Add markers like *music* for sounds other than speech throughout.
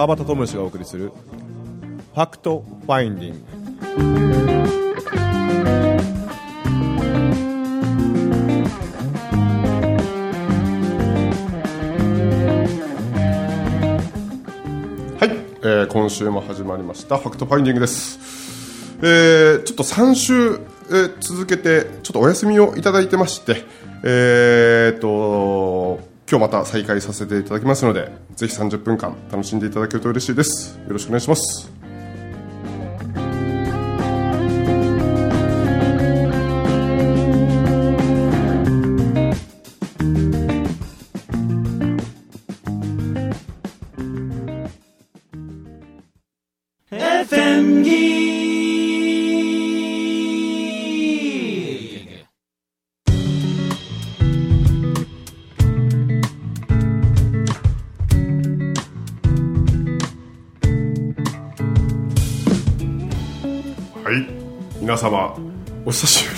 川端知義がお送りする「FactFinding」はい、えー今週も始まりました FactFinding です、えーちょっと3週、えー続けてちょっとお休みをいただいてましてえー、と今日また再開させていただきますのでぜひ30分間楽しんでいただけると嬉しいです。よろしくお願いします。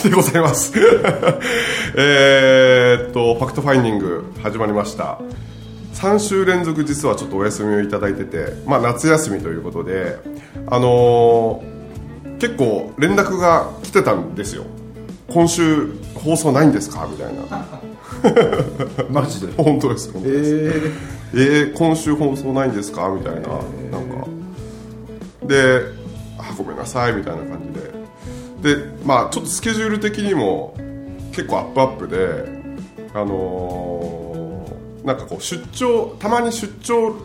でございます。*laughs* えーっとファクトファインディング始まりました。3週連続実はちょっとお休みをいただいてて、まあ、夏休みということであのー結構連絡が来てたんですよ。今週放送ないんですか？みたいな。*laughs* マジで？*laughs* 本当です本当です。ええー、今週放送ないんですか？みたいな、なんか。であごめんなさいみたいな感じででまあちょっとスケジュール的にも結構アップアップであのーなんかこう出張たまに出張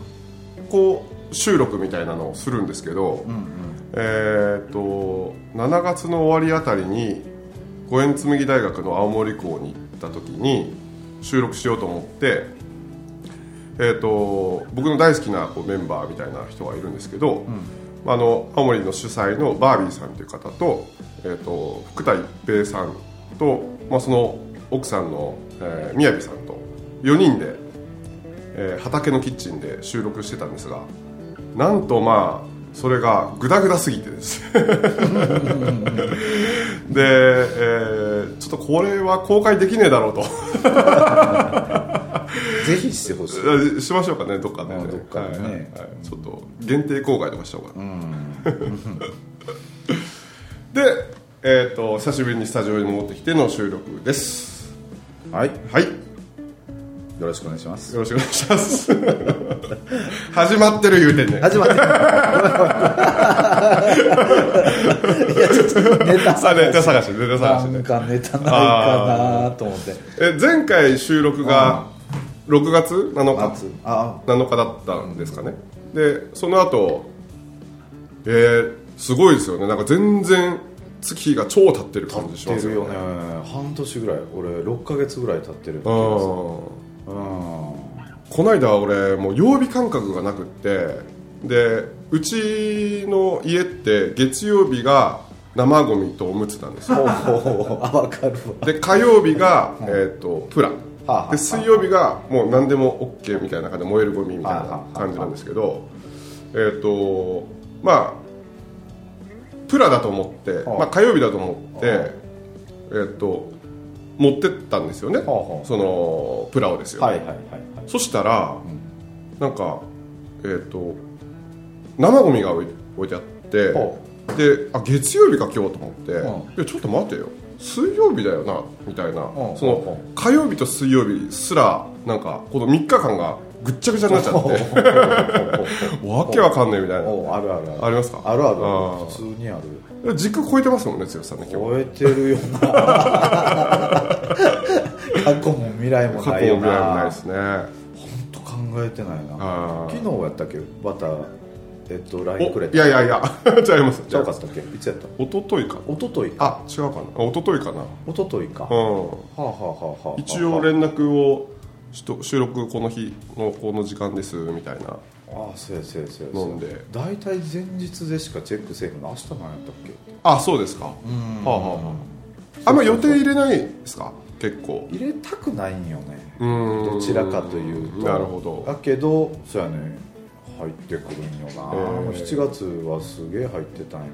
こう収録みたいなのをするんですけど、えーっと7月の終わりあたりに五円紬大学の青森校に行った時に収録しようと思ってえー、と僕の大好きなこうメンバーみたいな人がいるんですけど、あの青森の主催のバービーさんという方と,、えー、と福田一平さんと、まあ、その奥さんの、えー、宮城さんと4人で、えー畑のキッチンで収録してたんですがなんとまあそれがグダグダすぎてです。で、えーちょっとこれは公開できねえだろうと。*laughs* ぜひしてほしい。あしましょうかねどっかで。ねあどっかでね。はいはい。はいちょっと限定公開とかしちゃおうかな、*laughs* でえっ、と久しぶりにスタジオに戻ってきての収録です。はい。はい。よよろしくお願いします。ろしくお願いします。始まってる言うてんね始まってる。いやちょっとネタさあネタ探しネタ探しね。なんかネタないかなと思って。え前回収録が6月7日。夏あ7日だったんですかね。でその後えー、すごいですよね。なんか全然月日が超経ってる感じしますよね。ね。半年ぐらい。俺6ヶ月ぐらい経ってる気うん。がこの間俺もう曜日感覚がなくってでうちの家って月曜日が生ゴミとおむつなんですよ。うんあ分かるわ。で火曜日が、えー、とプラはあはあで水曜日がもう何でも OK みたいな感じで燃えるゴミみたいなあ感じなんですけどえっ、とまあプラだと思って、はあまあ、火曜日だと思ってえっ、と持ってったんですよね。そのプラをですよ、そしたら、なんかえっ、と生ゴミが置いてあって、はであ月曜日か今日と思って、うん。いやちょっと待てよ水曜日だよなみたいな、うん。その火曜日と水曜日すらなんかこの3日間がぐっちゃぐちゃになっちゃって。*laughs* わけわかんないみたいな。あるあるある。ありますか？あるある。普通にある。軸超えてますもんね剛さんね今日。超えてるよな。*laughs* 過去も未来も過ないよ去も未来もないなですね。本当考えてないな。昨日やったっけ？またえっと LINE くれいやいやいや。*laughs* 違います。ちゃうかったっけ？いつやった？一昨日か一昨日か。あ違うかな。あ一昨日かな。一昨日か。はうん。あはあはあはあ一応連絡をしと収録この日のこの時間ですみたいな。ああそうやそうやそうや飲んで。大体前日でしかチェックせえへんの明日なんやったっけ？あそうですか。はうん。あはあはあ。あんま予定入れないですか？結構。入れたくないんよね。うーん。どちらかというと。なるほど。だけどそうやね入ってくるんよな、えー。7月はすげえ入ってたんよ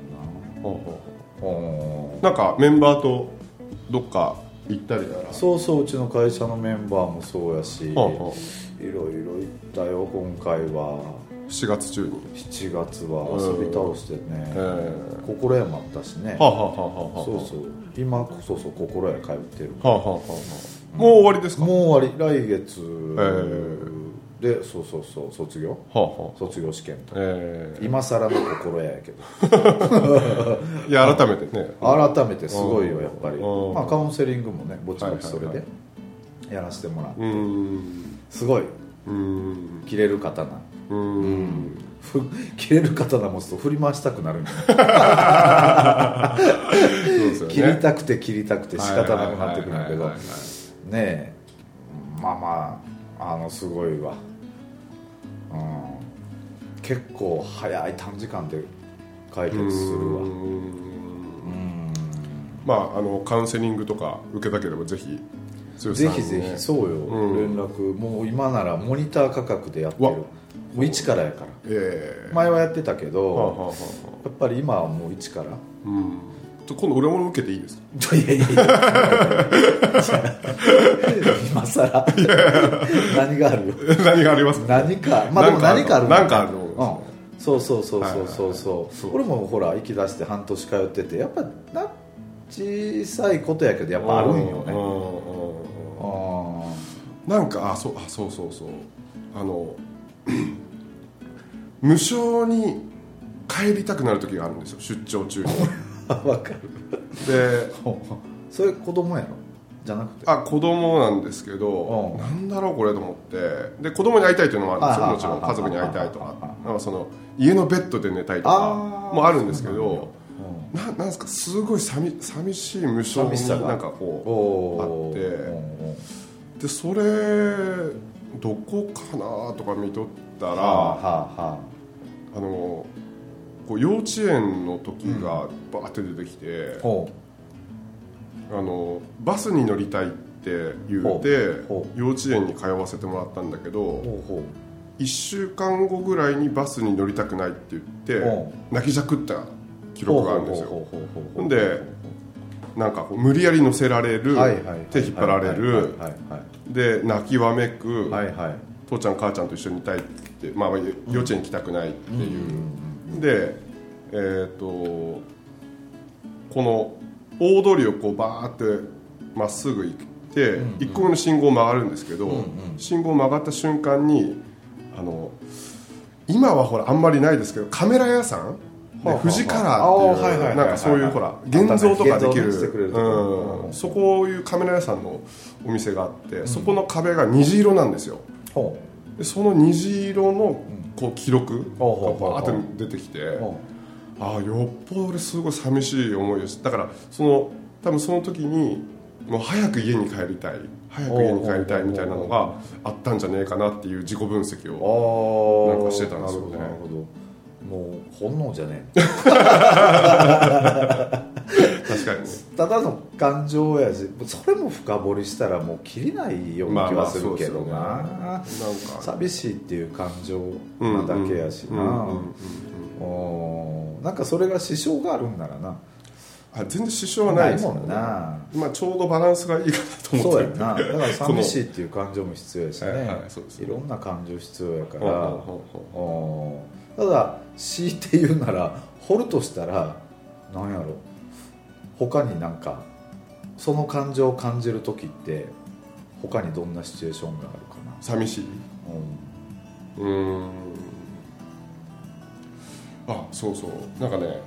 ほうほうなおなんかメンバーとどっか行ったりな。らそうそううちの会社のメンバーもそうやしいほう。ほろいろ行ったよ今回は。7月中に。7月は遊び倒してね、え心屋もあったしね、はあ、はあはあはあ、そうそう。今そうそう心屋通ってるはあはあはあはあ。もう終わりですか？もう終わり。来月えでそうそうそう卒業？はあはあ。卒業試験とえ今更の心屋やけど。え *laughs* いや改めてね。改めてすごいよやっぱり。うん。まあカウンセリングもねぼちぼちそれはいはい。でやらせてもらううーん。すごい。うーん。切れる刀。うーん。ふ *laughs* 切れる刀持つと振り回したくなるね。切りたくて切りたくて仕方なくなってくるんだけど。ねはいはいはいはいえ。まあまああのすごいわ、うん、結構早い短時間で解決するわ。まああのカウンセリングとか受けたければぜひぜひぜひそうよ、うん。連絡もう今ならモニター価格でやってる。わ。もう一からやから。ええ。前はやってたけどやっぱり今はもう一から今度俺も受けていいですか？*laughs* いやいやいや今さら何がある何がありますか何かまあでも何かあるなんかあるのうん、そうそうそうそうそうそうそう俺もほら行き出して半年通っててやっぱな小さいことやけどやっぱあるんよねあなんかあそうあそうそうそうあの無償に帰りたくなる時があるんですよ出張中に *laughs* あ分かる。で *laughs* それ子供やろ？じゃなくて。あ子供なんですけどうん。なんだろうこれと思って。で子供に会いたいというのもあるんですよ。あもちろんあ家族に会いたいとか。あなんかその家のベッドで寝たいとあかーもあるんですけどうななんですか？すごい寂寂しい無償になんかんこおー。あって。でそれどこかなとか見とったらはあはあはあのこう幼稚園の時がバーって出てきてあ、のバスに乗りたいって言うてほ幼稚園に通わせてもらったんだけうどほうほ1週間後ぐらいにバスに乗りたくないって言ってほ泣きじゃくった記う録があるんですよ。ほんでなんか無理やり乗せられる手引っ張られる。で泣きわめく父ちゃん母ちゃんと一緒にいたいって、まあ、まあ幼稚園行きたくないっていう、でえー、とこの大通りをこうバーってまっすぐ行って、1個目の信号を曲がるんですけど、信号を曲がった瞬間にあの今はほらあんまりないですけどカメラ屋さん富士カラーってはいうなんかそういうほら現像とかできる。うん。そこいうカメラ屋さんのお店があって、そこの壁が虹色なんですよ。ほでその虹色のこう記録がバーって出てきてああよっぽど俺すごい寂しい思いをしだからその多分その時にもう早く家に帰りたい早く家に帰りたいみたいなのがあったんじゃねえかなっていう自己分析うをああなんかしてたんですよね。なるほどなるほど。もう本能じゃね *laughs* 確かに。ねただの感情やしそれも深掘りしたらもう切りないような気はするけどな、まあ寂しいっていう感情なだけやしな。なんかそれが支障があるんならな。あ全然支障はないもんな。今ちょうどバランスがいいかなと思って。そうやな。だから寂しいいっていう感情も必要やしね、はいはいそうです。ねいろんな感情必要やから、ただ強いて言うなら掘るとしたらなんやろ他になんかその感情を感じる時って他にどんなシチュエーションがあるか寂しい？な、うん。うーん。あそうそう。なんかね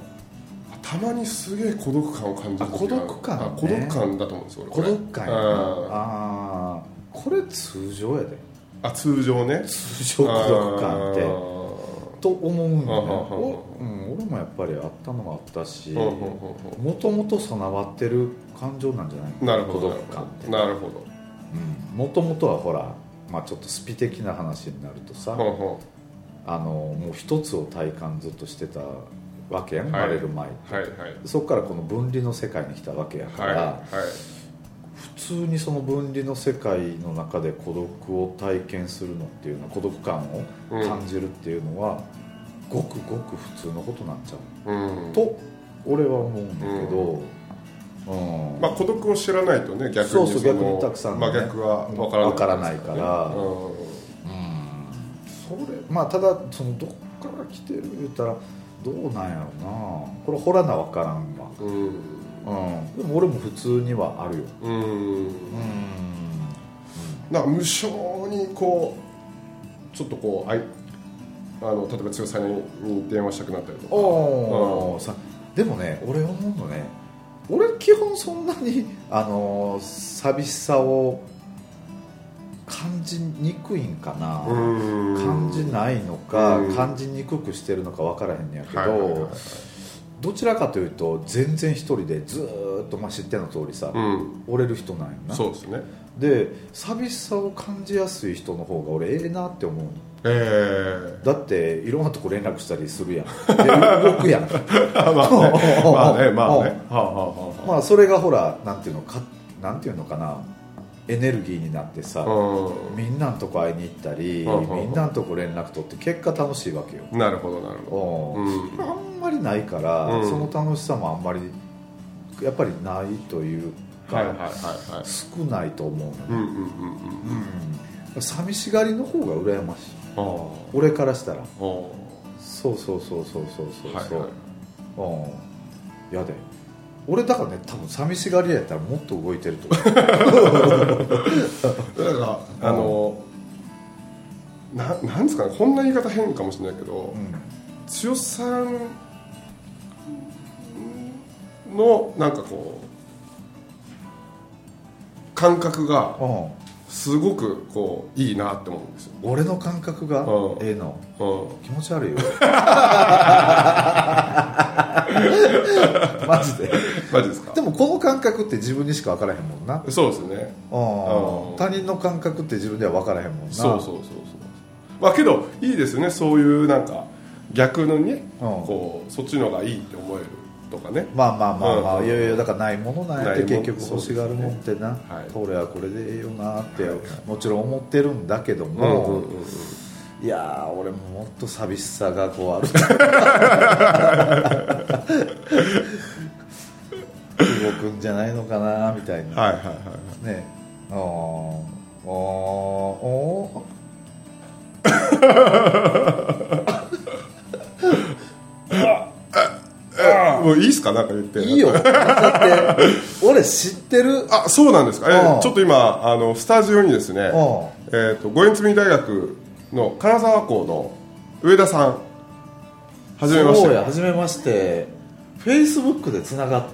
たまにすげえ孤独感を感じる孤独感ね。あ孤独感だと思うんですよ俺。孤独感やああこれ通常やで。あ通常ね。通常孤独感って。あと思うんよね。うん、俺もやっぱりあったのがあったしもともと備わってる感情なんじゃないうなるほど。なるほど。もともとはほら、まあ、ちょっとスピ的な話になるとさ、ほうほあのもう一つを体感ずっとしてたわけやん、はい。生まれる前うはいはい。そこからこの分離の世界に来たわけやから、はいはい。普通にその分離の世界の中で孤独を体験するのっていうのは孤独感を感じるっていうのは、ごくごく普通のことなんちゃう、うん。と俺は思うんだけど、うん。まあ孤独を知らないとね逆にのそうそう逆にたくさんのね。まあ逆は分からない。わからないから。うん。うん。それまあただそのどっから来てる言ったらどうなんやろな。これ掘らな分からんわ。うんうん。でも俺も普通にはあるよ。うん。うん。なんか無性にこうちょっとこうあいあの例えば剛さんに電話したくなったりとか。おおさでもね俺思うのね。俺基本そんなにあの寂しさを感じにくいんかな、うん。感じないのか、うん。感じにくくしてるのか分からへんねやけど、はいはいはいはいどちらかというと全然一人でずーっと、まあ、知っての通りさ、うん。折れる人なんよな。そうですね。で寂しさを感じやすい人の方が俺ええなって思うえだっていろんなとこ連絡したりするやん。で動くやん。え *laughs* まあねまあねまあね。まあ *laughs* それがほらなんていうのかなんていうのかなエネルギーになってさ、うみんなのとこ会いに行ったり、うん。みんなのとこ連絡取って結果楽しいわけよ、んなるほどなるほうん。どうん。あんまりないから、うん。その楽しさもあんまりやっぱりないというか、はいはいはいはい。少ないと思うのね、うんうんうんうんうん。寂しがりの方が羨ましい。あ俺からしたら。そうそうそうそうそうそうそう、はいはい。うん。やで俺だからね多分寂しがり屋やったらもっと動いてると思う。*laughs* だからあのななんですかねこんな言い方変かもしれないけどうん剛さんのなんかこう感覚がうんすごくこういいなって思うんですよ、俺の感覚が？うん。ええの。うん、気持ち悪いよ *laughs* *laughs* マジで？マジですか？でもこの感覚って自分にしか分からへんもんな。そうですね。他人の感覚って自分では分からへんもんな。そうそうそうそうまあけどいいですよね。そういうなんか逆のね、うん。こうそっちの方がいいって思えるとかね。まあまあまあまあ、うん。いやいやだからないものなんやって結局欲しがるもんってな、そうですねこれはこれでええよなって、もちろん思ってるんだけどうんも、うんうんうんいやー俺ももっと寂しさがこうある。動くんじゃないのかなみたいな、はいはいはいはい。ね。あーあーおもういいっすか？なんか言って。ーいいよ。だって俺知ってる。あそうなんですか、えうん。ちょっと今あのスタジオにですね、うえー、と五円積み大学の金沢校の上田さんはじめまして。そうや初めましてフェイスブックでつながっ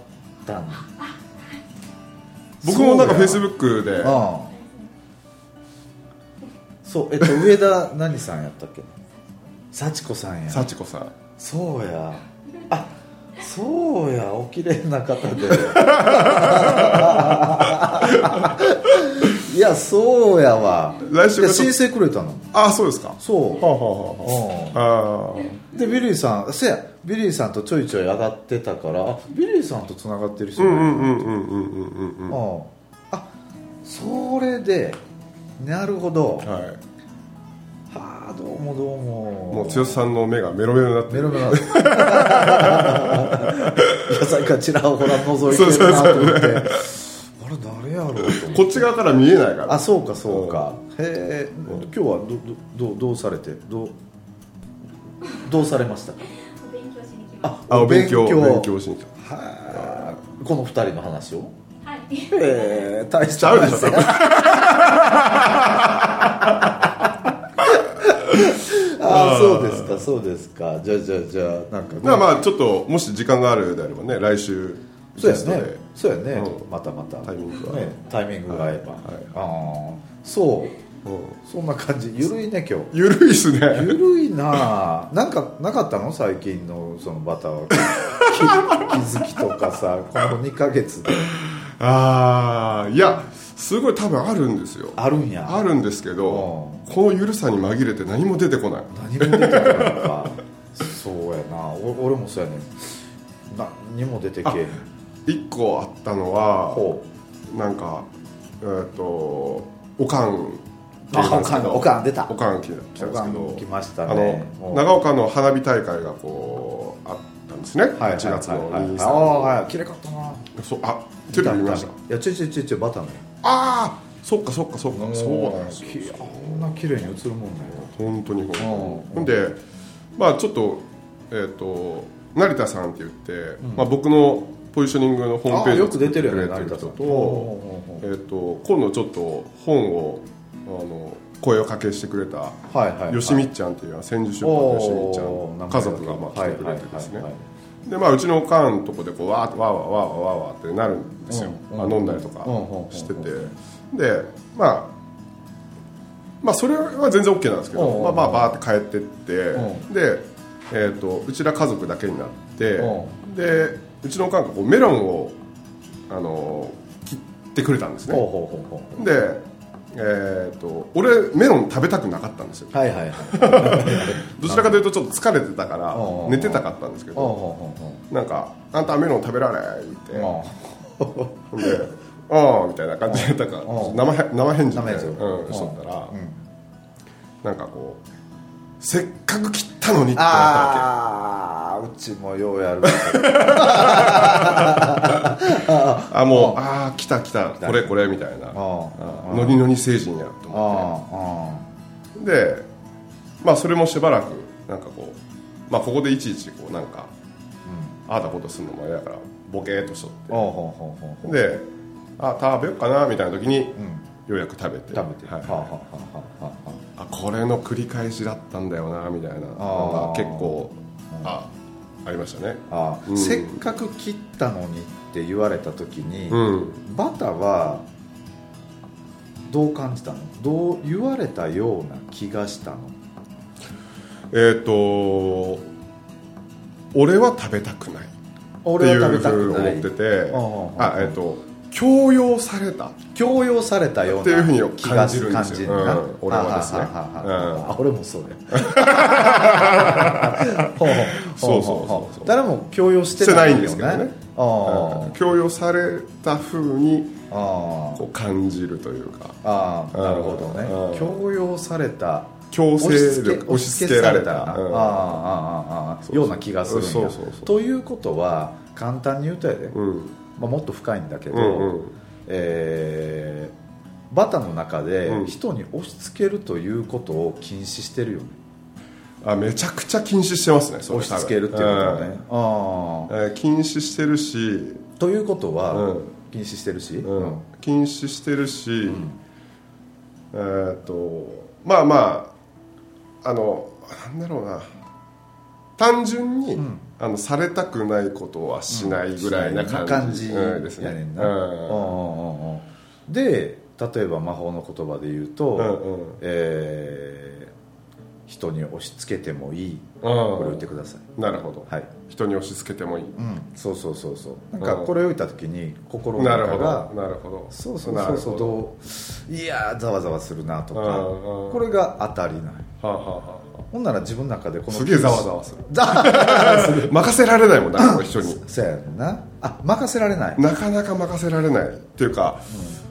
たん。僕もなんかフェイスッブックで。うんそうえっと *laughs* 上田何さんやったっけ？幸子さんや。幸子さん。そうや。あそうやお綺麗な方で *laughs* いやそうやわ。来週申請くれたの。あそうですか。そう。はあはあはあでビリーさんせやビリーさんとちょいちょい上がってたからビリーさんとつながってる人うんうんうんうんうんうんうんあそれでなるほど。はい。はあどうもどうも。もう剛さんの目がメロメロになってメロメロ。*laughs* になって野菜かちらほら覗いてるなと思って。あれ誰やろう。こっち側から見えないから。あそうかそうか。へえ今日はどどどどうされてどうどうされましたか？お勉強しに来ましあお勉強お勉強。勉強しに来た。はあこの二人の話を？たはい。へえ大しちゃうでしょ多分。*laughs* ああそうですかそうですか。じゃあじゃあじゃあなんかね。まあまあちょっともし時間があるであればね来週そうでねそうやね、うん。またまた。タイミングが。ねタイミングが合えば、はいああそう。うん。そんな感じ。ゆるいね今日。ゆるいっすね。ゆるいななんかなかったの？最近のそのバター。は *laughs* 気気づきとかさこの2ヶ月で。ああいやすごい多分あるんですよ。あるんや。あるんですけどこのゆるさに紛れて何も出てこない。何も出てこないのか。そうやな。お俺もそうやね何も出てけえへん一個あったのはほなんかえっ、とおかんあおかんおかん出た。おかん来たんですけど。来ましたあねの長岡の花火大会がこうあったんですね、はいはい1月のはいはい23ああはい。きれかったな。そうあテレビ見ました。いやちょいちょいちょいちょいバターのああそっかそっかそっか。そうなんですよ。きあんな綺麗に映るもんね。本当に本当に。うん。ほんでまあちょっとえっ、と成田さんって言って、まあ、僕のポジショニングのホームページあよく出てるよねと,、ほえー、と今度ちょっと本をあの声をかけしてくれたはい吉見っちゃんっていう千住出版の吉見っちゃん。おー家族がまあ来てくれてですね。でまあうちのおかんのとこでこうわーわーわーわーわーわーってなるんですよ、うんまあ、飲んだりとかうんしててうん。でまあまあそれは全然 OK なんですけど、うんまあ、まあバーって帰ってって、うで、えー、とうちら家族だけになって、うでうちのおかんがこうメロンを、あのー切ってくれたんですね。で、えー、と俺メロン食べたくなかったんですよ。うはいはいはい。*laughs* どちらかというとちょっと疲れてたからうん寝てたかったんですけどなんか「あんたメロン食べられ」って。ほうほんで「ああ」みたいな感じでなんかうん生へ生返事みたいなうんしとったらうん。なんかこうせっかく切ったのにってなったわああうちもようやるけ *laughs* あもうああ来た来たこれこれみたいな。ああノリノリ星人やとあ思あってでまあそれもしばらくなんかこうまあここでいちいちこうなんかああだことするのもあれだからボケーっとしとって。であ食べようかなみたいな時にうんようやく食べて。食べて。はい。はあはあはあはあはあ。これの繰り返しだったんだよなみたいなのが結構あありましたね。ああうん。せっかく切ったのにって言われた時に、うん。バタはどう感じたの？どう言われたような気がしたの？えっ、と俺は食べたくないって俺いうは食べたくふうにない。思っててあえっ、と強要された。強要されたようなっていうふうに気が感じるんですよ。感じる。なうん。俺はですね。はあはあはあは。ああ俺もそうや *laughs* ほうほそうそうそう誰も強要してないんですけどね。強要されたふうにこう感じるというか。ああなるほどね。うん。強要された。強制押し付け力押し付けられた。うん。ああああああような気がするんや。ということは簡単に言うとやで、うんまあ、もっと深いんだけど、うんうん。えーバタの中でうん。人に押し付けるということを禁止してるよね、あめちゃくちゃ禁止してますね押し付けるっていうことはね、あうん。えー禁止してるし、あということは、うん。禁止してるし、うん。禁止してるし、えーっとまあまああのなんだろうな。単純に、んあのされたくないことはしないぐらいな感じ,、ですね。やねんな、うん。で例えば魔法の言葉で言うと、うんうん。えー人に押し付けてもいい、うんこれを言ってください。なるほど、はい、人に押し付けてもいい、うん、そうそうそうそう。なんかうんこれを言った時に心のなるほ中がどなるほど。そうそうなるほそうそうどういやーざわざわするなとかこれが当たりないはあ、はあはほんなら自分の中でこのすげえざわざわする。*laughs* 任せられないもんなこの人に。せやな。あ任せられない。なかなか任せられない。っていうか、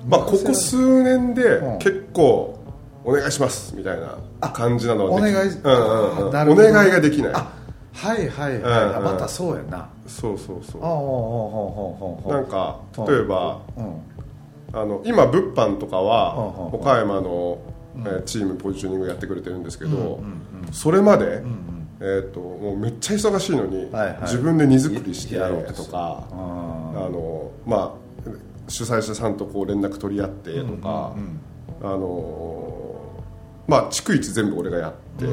うん、まあここ数年で結構、お願いしますみたいな感じなのお願い、うんうん、お願いができない。はいはいはい、うんうん、またそうやな。そうそうそう。なんか例えば、うん、あの今物販とかは岡山のえーチームポジショニングやってくれてるんですけど、それまで、うんえー、ともうめっちゃ忙しいのに、自分で荷造りしてやろうとかああの、まあ、主催者さんとこう連絡取り合ってとか、うんあのまあ逐一全部俺がやって、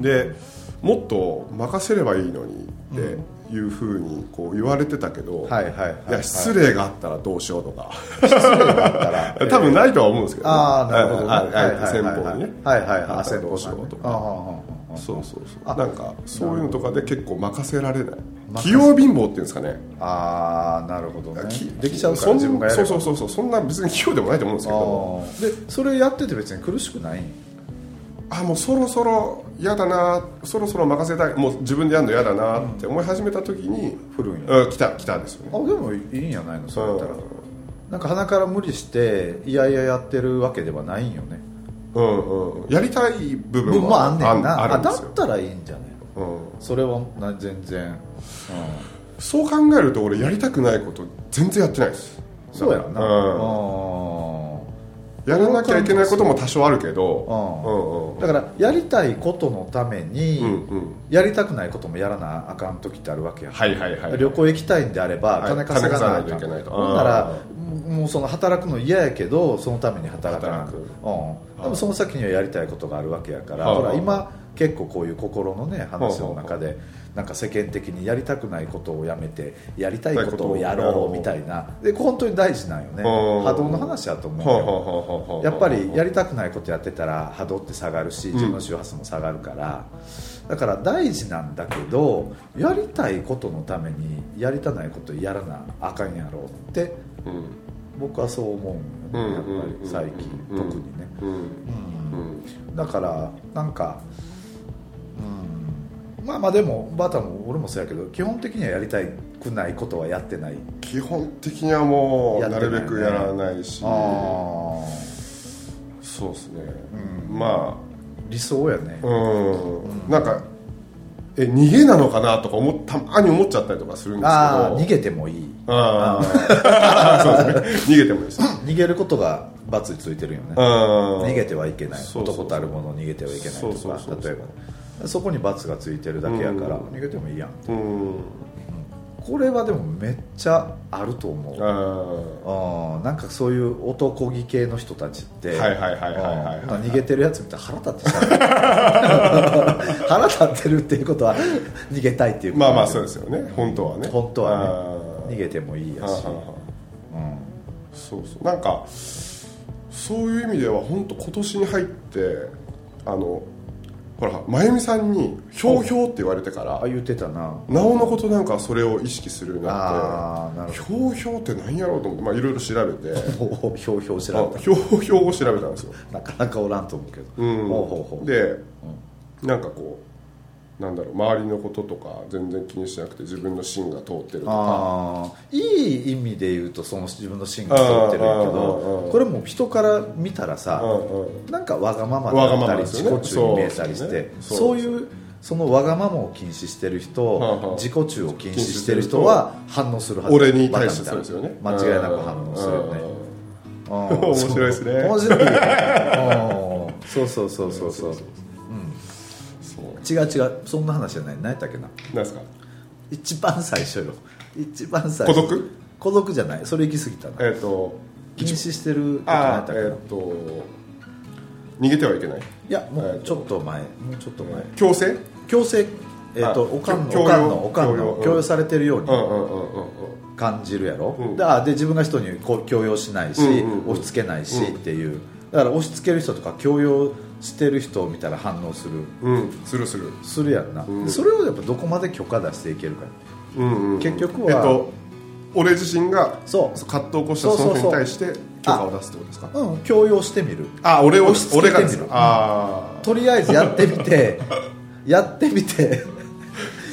でもっと任せればいいのにっていうふうにこう言われてたけど、はいはいはいはい。いや失礼があったらどうしようとか。失礼があったら。*laughs* 多分ないとは思うんですけど、ね、ああなるほど。ねあ先方にね。はいはいはいあどうしようとか。そうそうそう。あなんかそういうのとかで結構任せられない。器用貧乏っていうんですかね。ああなるほどね。きできちゃう。かそんら自分がやれば。そうそうそうそう。そんな別に器用でもないと思うんですけど。でそれやってて別に苦しくないあもうそろそろ嫌だなそろそろ任せたいもう自分でやるの嫌だなって思い始めた時に、振るんやうん、来た来たんですよね。あでもいいんやないのそうやったら。うん。なんか鼻から無理していやいややってるわけではないんよね。うんうん。やりたい部分分もあんねんな。あだったらいいんじゃない？のうん、それはな全然、うん、そう考えると俺やりたくないこと全然やってないです。そうやな、うん。あーやらなきゃいけないことも多少あるけど。うん。うんうんだからやりたいことのために、うんうん。やりたくないこともやらなあかん時ってあるわけや、はいはいはい旅行行きたいんであればはい。金稼がないといけないと。ほんならもうその働くの嫌やけどそのために働かな働くうん、でもその先にはやりたいことがあるわけやから、はあ。ほら今結構こういう心のね話の中でなんか世間的にやりたくないことをやめてやりたいことをやろうみたいな。で本当に大事なんよね。うん波動の話やと思うやっぱりやりたくないことやってたら波動って下がるし自分の周波数も下がるから、だから大事なんだけどやりたいことのためにやりたないことやらなあかんやろうってうん。僕はそう思うんよね、うん。やっぱり最近、うん。特にね、うん。うん。うん。だからなんかうんまあまあでもバタも俺もそうやけど基本的にはやりたくないことはやってない。基本的にはもうなるべくやらないし。ああそうですね。うん。ま理想やね。あうん。なんかえ逃げなのかなとか思ったまに思っちゃったりとかするんですけど。ああ逃げてもいい。ああ *laughs* そうですね。逃げてもいいです。逃げることが罰についてるよね。逃逃げてはいけない。男たるもの逃げてはいけないとか例えばそこに罰がついてるだけやからうん。逃げてもいいやんうん。これはでもめっちゃあると思う。あうんなんかそういう男気系の人たちってはいはいはいはいはいはいうん逃げてるやつ見たら腹立ってきた *laughs* 腹立ってるっていうことは逃げたいっていうことまあまあそうですよね。本当はね。本当はね。逃げてもいいやし。うんそうそう。なんかそういう意味では本当今年に入ってあのほら真由美さんに「ひょうひょう」って言われてからあ言ってたな。なおのことなんかそれを意識するようになああなってるほひょうひょうって何やろうと思ってまあいろいろ調べて。どひょうひょう知らんあひょうひょうを調べたんですよ。なかなかおらんと思うけど。うん。ほうほうほう。でなんかこうなんだろう周りのこととか全然気にしなくて自分の芯が通ってるとか。いい意味で言うとその自分の芯が通ってるけどうんこれも人から見たらさなんかわがままだったり自己中に見えたりしてそういうそのわがままを禁止してるはあ人はあ。自己中を禁止してる人は反応するはず。俺に対してそうですよね。間違いなく反応するよね。うん。面白いですね。面白い *laughs* そうそうそうそうそう違う違うそんな話じゃない。何やったっけな。なんですか？一番最初よ。一番最初。孤独？孤独じゃない。それ行き過ぎたなえっ、と禁止してること何やったっけな。あえっ、と逃げてはいけない？いやもえーとうちょっと前。もうちょっと前。強制？強制えっ、とあおかんの強おかん要？のおかんの強要？されてるように感じるやろ、うん。であで自分が人に強要しないし、うんうんうん。押し付けないしっていう。だから押し付ける人とか強要してる人を見たら反応する。うん。するする。するやんな、うん。それをやっぱどこまで許可出していけるかうんうん結局はえっと俺自身がそう。葛藤を起こしたその人に対して許可を出すってことですか？うん強要してみる。あ俺を押し付けてみる。俺がですかあとりあえずやってみて *laughs* やってみて。あ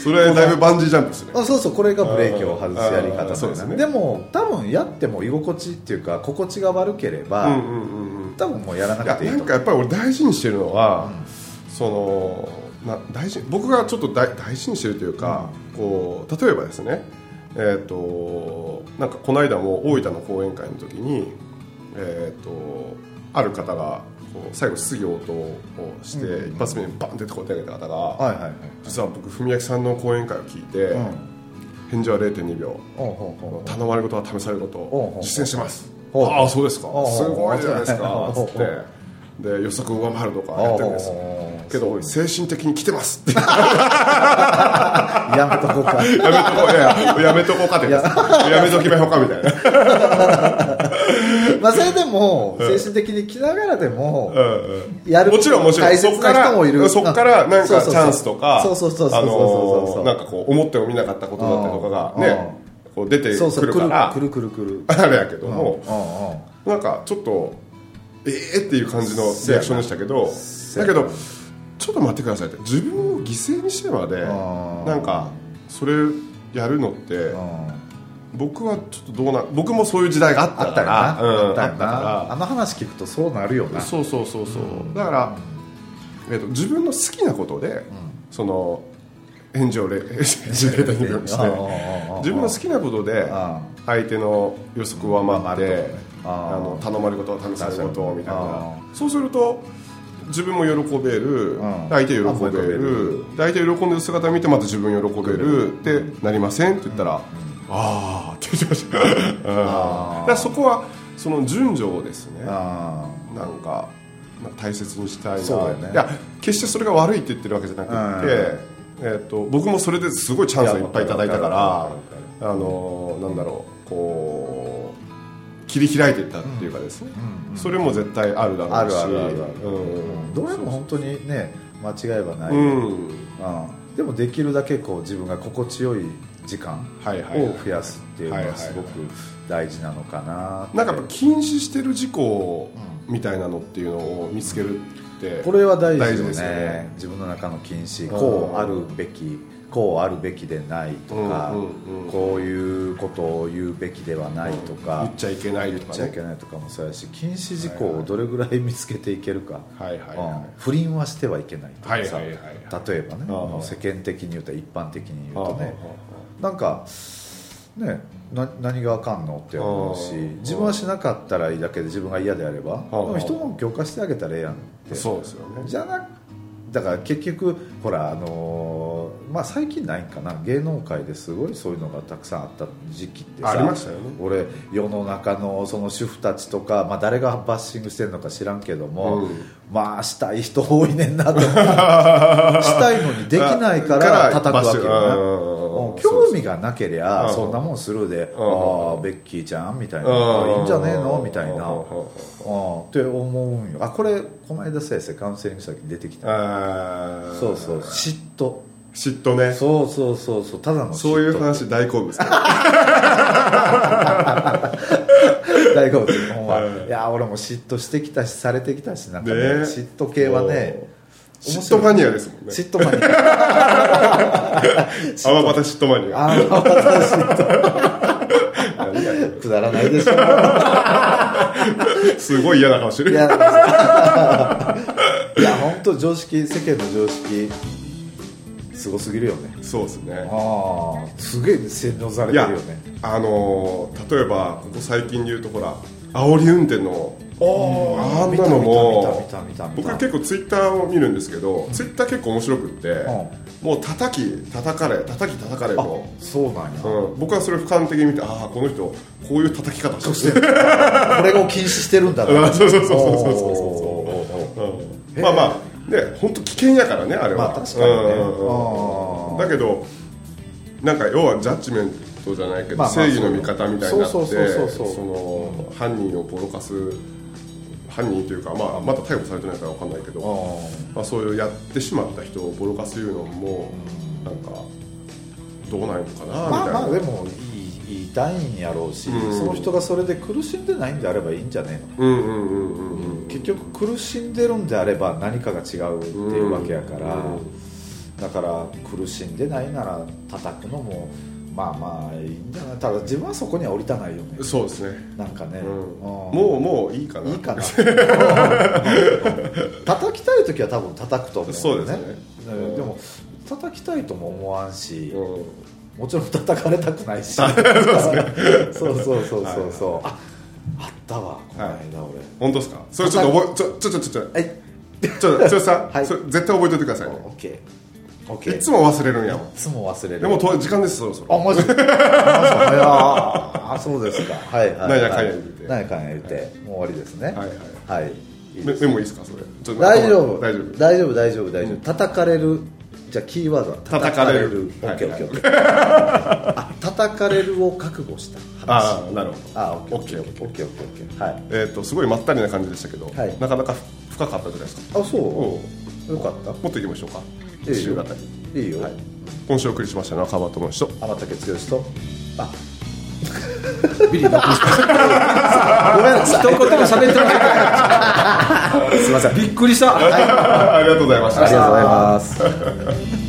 それはだいぶバンジージャンプですねあそうそうこれがブレーキを外すやり方ですね。でも多分やっても居心地っていうか心地が悪ければ、うんうんうんうん多分もうやらないくやていいなんかやっぱり俺大事にしてるのは、そのな大事僕がちょっと大大事にしてるというか、こう例えばですねえっ、となんかこの間も大分の講演会の時にえっ、とある方がこう最後質疑応答をして、一発目にバンって答え上げた方が、はいはいはい実は僕文明さんの講演会を聞いて、うん。返事は0.2秒。頼まれることは試されること実践してますああそうですか。すごいじゃないですか。つって。で予測上回るとかやってるんですけど精神的に来てます。っ *laughs* てやめとこうか。やめとこういやいややめとこうかってや。めときましょうかみたいな。*laughs* まあそれでも精神的に来ながらでもやるもちろんもちろん。大切な人もいる。そこからなんかチそうそうそう。ャンスとかそうそうそうそうあそうそう。そうのーなんかこう思ってもみなかったことだったりとかがうんね。こう出てそうそうくるから。くるくるくるくる。あれやけどうんもうんうん。なんかちょっとええっていう感じのリアクションでしたけどだけどちょっと待ってくださいって。自分を犠牲にしてまでなんかそれやるのってうん。僕はちょっとどうな僕もそういう時代があったからうんあったよあの話聞くとそうなるよな。らそうそうそうそう。だからえーと自分の好きなことでその返事をれ自分でして。*laughs* 自分の好きなことであ相手の予測を上回ってあの頼まれ事試され事みたいな。あそうすると自分も喜べる、ん。相手喜べる。相手喜んでる姿を見てまた自分喜べる。ってなりません？って言ったら、ああって言ってました。うん。だからそこはその順序をですねあなんか大切にしたいな。いや決してそれが悪いって言ってるわけじゃなくて、えー、と僕もそれですごいチャンスをいっぱいいただいたからあのなんだろうこう切り開いていったっていうかですね、それも絶対あるだろうし。あるあるあるある。うん。どれも本当にね間違いはない、うん。うんでもできるだけこう自分が心地よい時間を増やすっていうのはすごく大事なのかななんかやっぱ禁止してる事項みたいなのっていうのを見つけるって。これは大事大ですよね。ね自分の中の禁止うん。こうあるべきこうあるべきでないとか、うんうんうん。こういうことを言うべきではないとか、言っちゃいけないとか言っちゃいけねないとかもそうやし禁止事項をどれぐらい見つけていけるか、はいはいうん。は不倫はしてはいけないとかさ、はいはいはい例えばね世間的に言うと一般的にい言うとね。なんかねな何があかんのって思うし自分はしなかったらいいだけで自分が嫌であればであも人も許可してあげたらええやんって。そうですよね。じゃなだから結局ほらあのーまあ最近ないんかな。芸能界ですごいそういうのがたくさんあった時期ってさありましたよね。俺世の中のその主婦たちとか、まあ、誰がバッシングしてるのか知らんけども、うん。まあしたい人多いねんなと *laughs* したいのにできないから叩くわけよなうん興味がなけりゃうん。そんなもんするでうん。ああベッキーちゃんみたいなうん。いいんじゃねえのみたいな。うん。うん。って思うんよ。あこれこの間先生カウンセリングした時に出てきた。そうそう。嫉妬。嫉妬ね。そうそうそうそう。ただのそういう話大好物 *laughs* 大好物ほんま。うん。いや俺も嫉妬してきたしされてきたしなんかねね。嫉妬系はね嫉妬マニアですもんね。嫉妬マニア *laughs* 泡バタ嫉妬マニアああ私嫉何やねん妬くだらないでしょ。すごい嫌な顔してる。いやいや本当常識世間の常識すごすぎるよね。そうですね。ああすげえ洗脳されてるよね。あのー例えばここ最近で言うとほら煽り運転のあんなのも僕は結構ツイッターを見るんですけどツイッター結構面白くってもう叩き叩かれ叩き叩かれあと、そうなんや。うん、僕はそれを俯瞰的に見てああこの人こういう叩き方して。るこれを禁止してるんだな。あそうそうそうそうそうそう。おー。うん。まあまあ。ね本当危険やからねあれは、まあ確かにね。うんだけどなんか要はジャッジメントじゃないけど、まあまあ正義の味方みたいになってそうそうそうそうそう。その犯人をボロカス犯人というか、まあ、まだ逮捕されてないから分かんないけど、あまあ、そういうやってしまった人をボロカス言うのもなんかどうなんのかなみたいな、まあまあでもいい言いんやろうし、うん。その人がそれで苦しんでないんであればいいんじゃねえのうんうんうんうんうん。結局苦しんでるんであれば何かが違うっていうわけやから、うん。だから苦しんでないなら叩くのもまあまあいいんじゃな。いただ自分はそこには降りたないよね。そうですね、なんかね、うん。うん。もうもういいかな。いいかな。*laughs* 叩きたい時は多分叩くと思うそうですね。うん。でも叩きたいとも思わんし、うん。もちろん叩かれたくないし。そう *laughs* そうそうそうそうそう。ああったわこの間俺、本当ですか？それちょっと覚えちょちょちょちょちょはい。ちょ剛さん、はいそれ絶対覚えておいてくださいねオッケーいつも忘れるんや。いつも忘れる。でもと時間ですそろそろ。あマジ？*laughs* マジああそうですか。はいはいなんやかんや言うて？なんやかんや言うて、もう終わりですね。はいはい。い。いメメモいいですかそれ？大丈夫。大丈夫。大丈夫大丈夫大丈夫。叩かれるじゃあキーワードは叩かれる。オッケーオはいッケーオッケーあ叩かれるを覚悟した話。ああなるほど。あオッケーオオッケーオッケーオッケーオッケーはい。えっ、とすごいまったりな感じでしたけど、はい。なかなか深かったじゃないですか。あそう？およかった。もっといきましょうかいいよいいよ、はい。今週お送りしましたのは川端智之と天竹剛と。あ。ビリーのごめんなさい。一言も喋ってません *laughs* すいません。びっくりした。ありがとうございました。ありがとうございます *laughs*